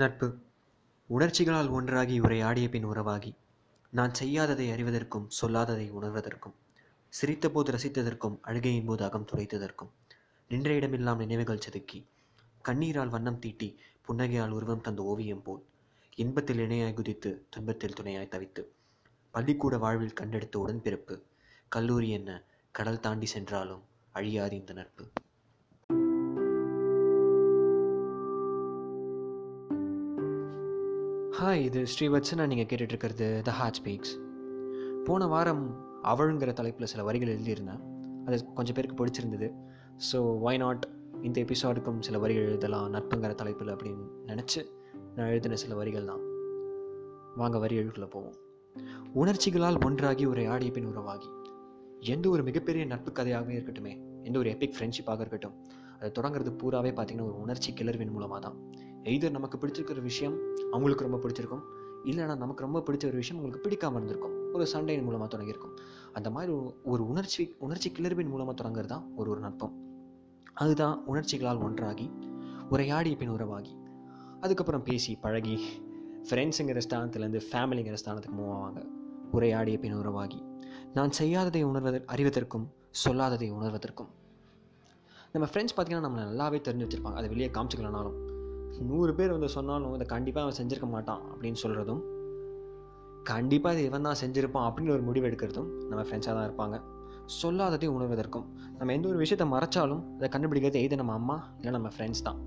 நட்பு. உணர்ச்சிகளால் ஒன்றாகி உரையாடிய பின் உறவாகி. நான் செய்யாததை அறிவதற்கும் சொல்லாததை உணர்வதற்கும் சிரித்தபோது ரசித்ததற்கும் அழுகையின் போது அகம் துடைத்ததற்கும் நின்ற இடமெல்லாம் நினைவுகள் செதுக்கி கண்ணீரால் வண்ணம் தீட்டி புன்னகையால் உருவம் தந்த ஓவியம் போல் இன்பத்தில் இணையாய் குதித்து துன்பத்தில் துணையாய் தவித்து பள்ளிக்கூட வாழ்வில் கண்டெடுத்த உடன்பிறப்பு கல்லூரி என்ன கடல் தாண்டி சென்றாலும் அழியாது இந்த நட்பு. ஹாய் இது ஸ்ரீவத்சனா. நீங்கள் கேட்டுட்ருக்கிறது த ஹார்ட் ஸ்பீக்ஸ் போன வாரம் அவளுங்கிற தலைப்பில் சில வரிகள் எழுதியிருந்தேன். அது கொஞ்சம் பேருக்கு பிடிச்சிருந்தது. ஸோ ஒய் நாட் இந்த எபிசோடுக்கும் சில வரிகள் எழுதலாம் நட்புங்கிற தலைப்பில் அப்படின்னு நினச்சி நான் எழுதின சில வரிகள் தான். வாங்க வரி எழுக்குள்ளே போவோம். உணர்ச்சிகளால் ஒன்றாகி உரையாடிய பின் உறவாகி. எந்த ஒரு மிகப்பெரிய நட்பு கதையாகவே இருக்கட்டுமே. எந்த ஒரு எபிக் ஃப்ரெண்ட்ஷிப்பாக இருக்கட்டும் அதை தொடங்குறது பூராவே பார்த்தீங்கன்னா ஒரு உணர்ச்சி கிளர்வின் மூலமாக தான் எய்தர் நமக்கு பிடிச்சிருக்கிற விஷயம் அவங்களுக்கு ரொம்ப பிடிச்சிருக்கும் இல்லைனா நமக்கு ரொம்ப பிடிச்ச ஒரு விஷயம் உங்களுக்கு பிடிக்காமல் இருந்திருக்கும். ஒரு சண்டையின் மூலமாக தொடங்கியிருக்கும். அந்த மாதிரி ஒரு- ஒரு உணர்ச்சி உணர்ச்சி கிளர்வின் மூலமாக தொடங்குறது தான் ஒரு ஒரு நட்பம். அதுதான் உணர்ச்சிகளால் ஒன்றாகி உரையாடிய பின் உறவாகி அதுக்கப்புறம் பேசி பழகி ஃப்ரெண்ட்ஸுங்கிற ஸ்தானத்துலேருந்து ஃபேமிலிங்கிற ஸ்தானத்துக்கு மூவ் ஆவாங்க. உரையாடிய பின் உறவாகி நான் செய்யாததை உணர்வதற் அறிவதற்கும் சொல்லாததை உணர்வதற்கும். நம்ம ஃப்ரெண்ட்ஸ் பார்த்தீங்கன்னா நம்மளை நல்லாவே தெரிஞ்சு வச்சுருப்பாங்க. அதை வெளியே காமிச்சிக்கலனாலும். நூறு பேர் வந்து சொன்னாலும் இதை கண்டிப்பாக அவன் செஞ்சிருக்க மாட்டான் அப்படின்னு சொல்கிறதும் கண்டிப்பாக இது இவன் தான் செஞ்சுருப்பான் அப்படின்னு ஒரு முடிவு எடுக்கிறதும் நம்ம ஃப்ரெண்ட்ஸாக தான் இருப்பாங்க. சொல்லாததை உணர்வதற்கும் நம்ம எந்த ஒரு விஷயத்தை மறைச்சாலும் அதை கண்டுபிடிக்கிறது எது நம்ம அம்மா இல்லை நம்ம ஃப்ரெண்ட்ஸ் தான்.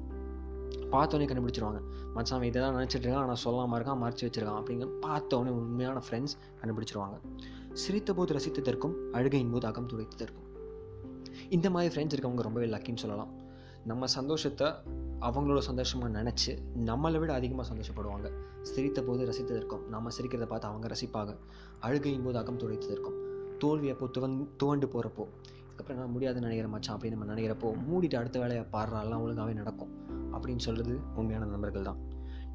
பார்த்தோன்னே கண்டுபிடிச்சிருவாங்க. மச்சான் இதெல்லாம் நினச்சிட்டு இருக்கான் ஆனால் சொல்லாமல் இருக்கான் மறைச்சி வச்சுருக்கான் அப்படிங்கிற பார்த்தோன்னே உண்மையான ஃப்ரெண்ட்ஸ் கண்டுபிடிச்சிருவாங்க. சிரித்த போது ரசித்ததற்கும் அழுகையின் போது அகம் துடைத்ததற்கும். இந்த மாதிரி ஃப்ரெண்ட்ஸ் இருக்கவங்க ரொம்பவே லக்கின்னு சொல்லலாம். நம்ம சந்தோஷத்தை அவங்களோட சந்தோஷமாக நினச்சி நம்மளை விட அதிகமாக சந்தோஷப்படுவாங்க. சிரித்த போது ரசித்ததற்கும் நம்ம சிரிக்கிறத பார்த்து அவங்க ரசிப்பாங்க. அழுகையின் போது அகம் துடைத்ததற்கும். தோல்வி அப்போ துவன் துவண்டு போகிறப்போ அதுக்கப்புறம் நான் முடியாதுன்னு நினைக்கிற மச்சான் அப்படின்னு நம்ம நினைக்கிறப்போ மூடிட்டு அடுத்த வேலையை பாடுறாலாம் ஒழுங்காகவே நடக்கும். அப்படின்னு சொல்கிறது உண்மையான நண்பர்கள் தான்.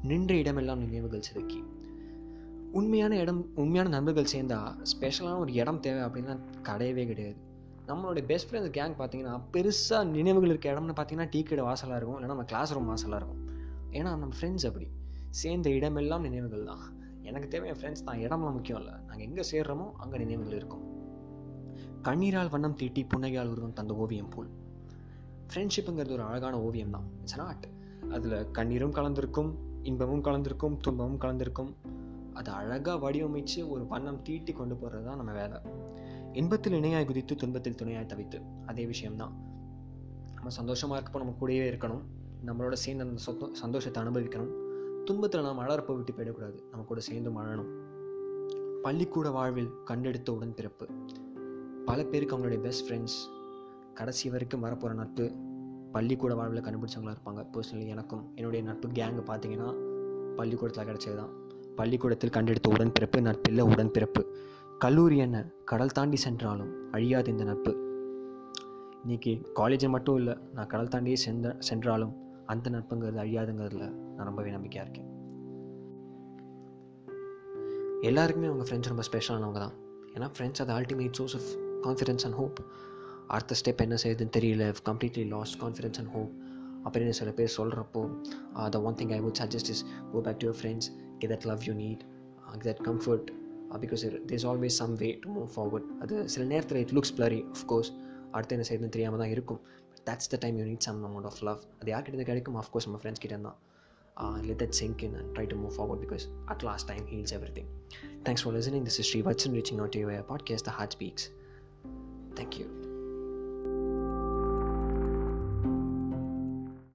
நின்ற இடமெல்லாம் நினைவுகள் செதுக்கி உண்மையான இடம் உண்மையான நண்பர்கள் சேர்ந்தால் ஸ்பெஷலான ஒரு இடம் தேவை அப்படின்லாம் கிடையவே கிடையாது. நம்மளுடைய பெஸ்ட் ஃப்ரெண்ட்ஸ் கேங் பார்த்தீங்கன்னா பெருசாக நினைவுகள் இருக்க இடம்னு பார்த்தீங்கன்னா டீ கடை வாசலாக இருக்கும் இல்லைன்னா நம்ம கிளாஸ் ரூம் வாசலாக இருக்கும். ஏன்னா நம்ம ஃப்ரெண்ட்ஸ் அப்படி. சேர்ந்த இடமெல்லாம் நினைவுகள் தான். எனக்கு தேவை என் ஃப்ரெண்ட்ஸ் தான். இடம்லாம் முக்கியம் இல்லை. நாங்கள் எங்கே சேர்றோமோ அங்கே நினைவுகள் இருக்கும். கண்ணீரால் வண்ணம் தீட்டி புன்னகையால் உருவம் தந்த ஓவியம் போல். ஃப்ரெண்ட்ஷிப்புங்கிறது ஒரு அழகான ஓவியம் தான். இட்ஸ் நாட் அதில் கண்ணீரும் கலந்திருக்கும் இன்பமும் கலந்திருக்கும் துன்பமும் கலந்திருக்கும். அதை அழகாக வடிவமைச்சு ஒரு வண்ணம் தீட்டி கொண்டு போகிறது தான் நம்ம வேலை. இன்பத்தில் இணையாய் குதித்து துன்பத்தில் துணையாய் தவித்து அதே விஷயம்தான். நம்ம சந்தோஷமாக இருக்கப்போ நம்ம கூடவே இருக்கணும். நம்மளோட சேர்ந்து அந்த சொத்த சந்தோஷத்தை அனுபவிக்கணும். துன்பத்தில் நாம் அழறப்போ விட்டு போயிடக்கூடாது. நம்ம கூட சேர்ந்து மழணும். பள்ளிக்கூட வாழ்வில் கண்டெடுத்த உடன் பிறப்பு பல பேருக்கு அவங்களுடைய பெஸ்ட் ஃப்ரெண்ட்ஸ் கடைசி வரைக்கும் வரப்போகிற நட்பு. பள்ளிக்கூட வாழ்வில் கண்டுபிடிச்சவங்களா இருப்பாங்க. பர்சனலி எனக்கும் என்னுடைய நட்பு கேங்கு பார்த்தீங்கன்னா பள்ளிக்கூடத்தில் கிடச்சது தான் பள்ளிக்கூடத்தில் கண்டெடுத்த உடன்பிறப்பு நட்பில்ல உடன்பிறப்பு. கல்லூரி என்ன? கடல் தாண்டி சென்றாலும் அழியாது இந்த நட்பு. இன்னைக்கு காலேஜை மட்டும் இல்லை நான் கடல் தாண்டியே சென்ற சென்றாலும் அந்த நட்புங்கிறது அழியாதுங்கிறதுல நான் ரொம்பவே நம்பிக்கையாக இருக்கேன். எல்லாருக்குமே அவங்க ஃப்ரெண்ட்ஸ் ரொம்ப ஸ்பெஷலானவங்க தான். ஏன்னா ஃப்ரெண்ட்ஸ் அது ultimate source of confidence and hope அடுத்த ஸ்டெப் என்ன செய்யுதுன்னு தெரியல completely lost confidence and hope அப்படின்னு சில பேர் சொல்கிறப்போ the one thing I would suggest is go back to your friends get that love you need get comfort because there is always some way to move forward அது சில நேரத்தில் it looks பிளரி course அடுத்து என்ன செய்யுதுன்னு தெரியாமல் தான் இருக்கும் that's the time you need some amount of love அது யார்கிட்ட கிடைக்கும் ஆஃப்கோர்ஸ் நம்ம ஃப்ரெண்ட்ஸ் கிட்ட தான் let that sink in and try to move forward because at last time heals everything. Thanks for listening. This is Sri Vatsan reaching out to you via podcast The Heart Speaks. Thank you.